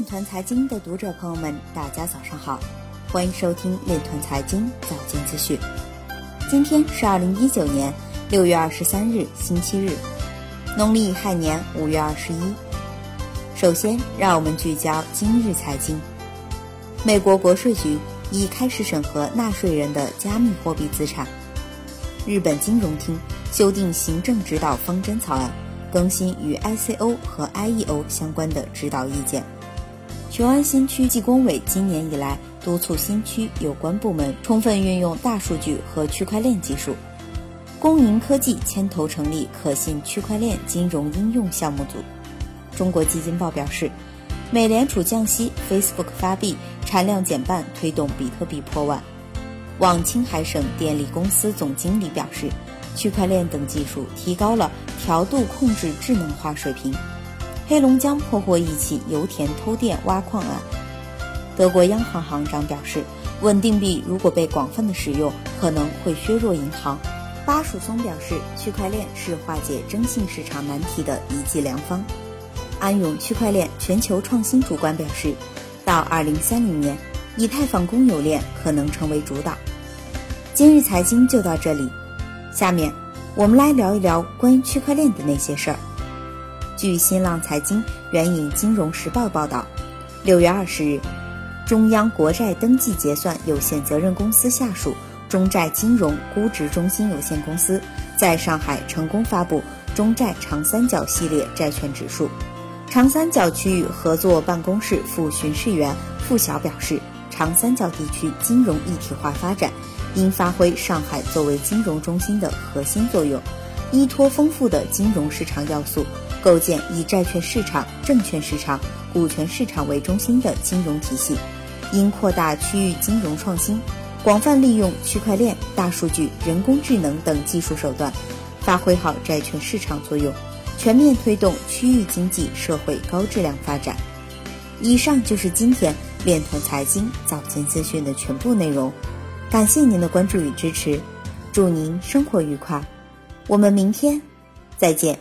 链团财经的读者朋友们，大家早上好，欢迎收听链团财经早间资讯。今天是二零一九年六月二十三日，星期日，农历亥年五月二十一。首先，让我们聚焦今日财经。美国国税局已开始审核纳税人的加密货币资产。日本金融厅修订行政指导方针草案，更新与 ICO 和 IEO 相关的指导意见。雄安新区纪工委今年以来督促新区有关部门充分运用大数据和区块链技术。公银科技牵头成立可信区块链金融应用项目组。中国基金报表示，美联储降息，Facebook 发币产量减半，推动比特币破万。网青海省电力公司总经理表示，区块链等技术提高了调度控制智能化水平。黑龙江破获一起油田偷电挖矿案。德国央行行长表示，稳定币如果被广泛的使用，可能会削弱银行。巴曙松表示，区块链是化解征信市场难题的一剂良方。安永区块链全球创新主管表示，到二零三零年，以太坊公有链可能成为主导。今日财经就到这里，下面我们来聊一聊关于区块链的那些事儿。据新浪财经援引《金融时报》报道，六月二十日，中央国债登记结算有限责任公司下属中债金融估值中心有限公司在上海成功发布中债长三角系列债券指数。长三角区域合作办公室副巡视员付晓表示，长三角地区金融一体化发展。应发挥上海作为金融中心的核心作用，依托丰富的金融市场要素，构建以债券市场、证券市场、股权市场为中心的金融体系。应扩大区域金融创新，广泛利用区块链、大数据、人工智能等技术手段，发挥好债券市场作用，全面推动区域经济社会高质量发展。以上就是今天链团财经早间资讯的全部内容。感谢您的关注与支持，祝您生活愉快，我们明天再见。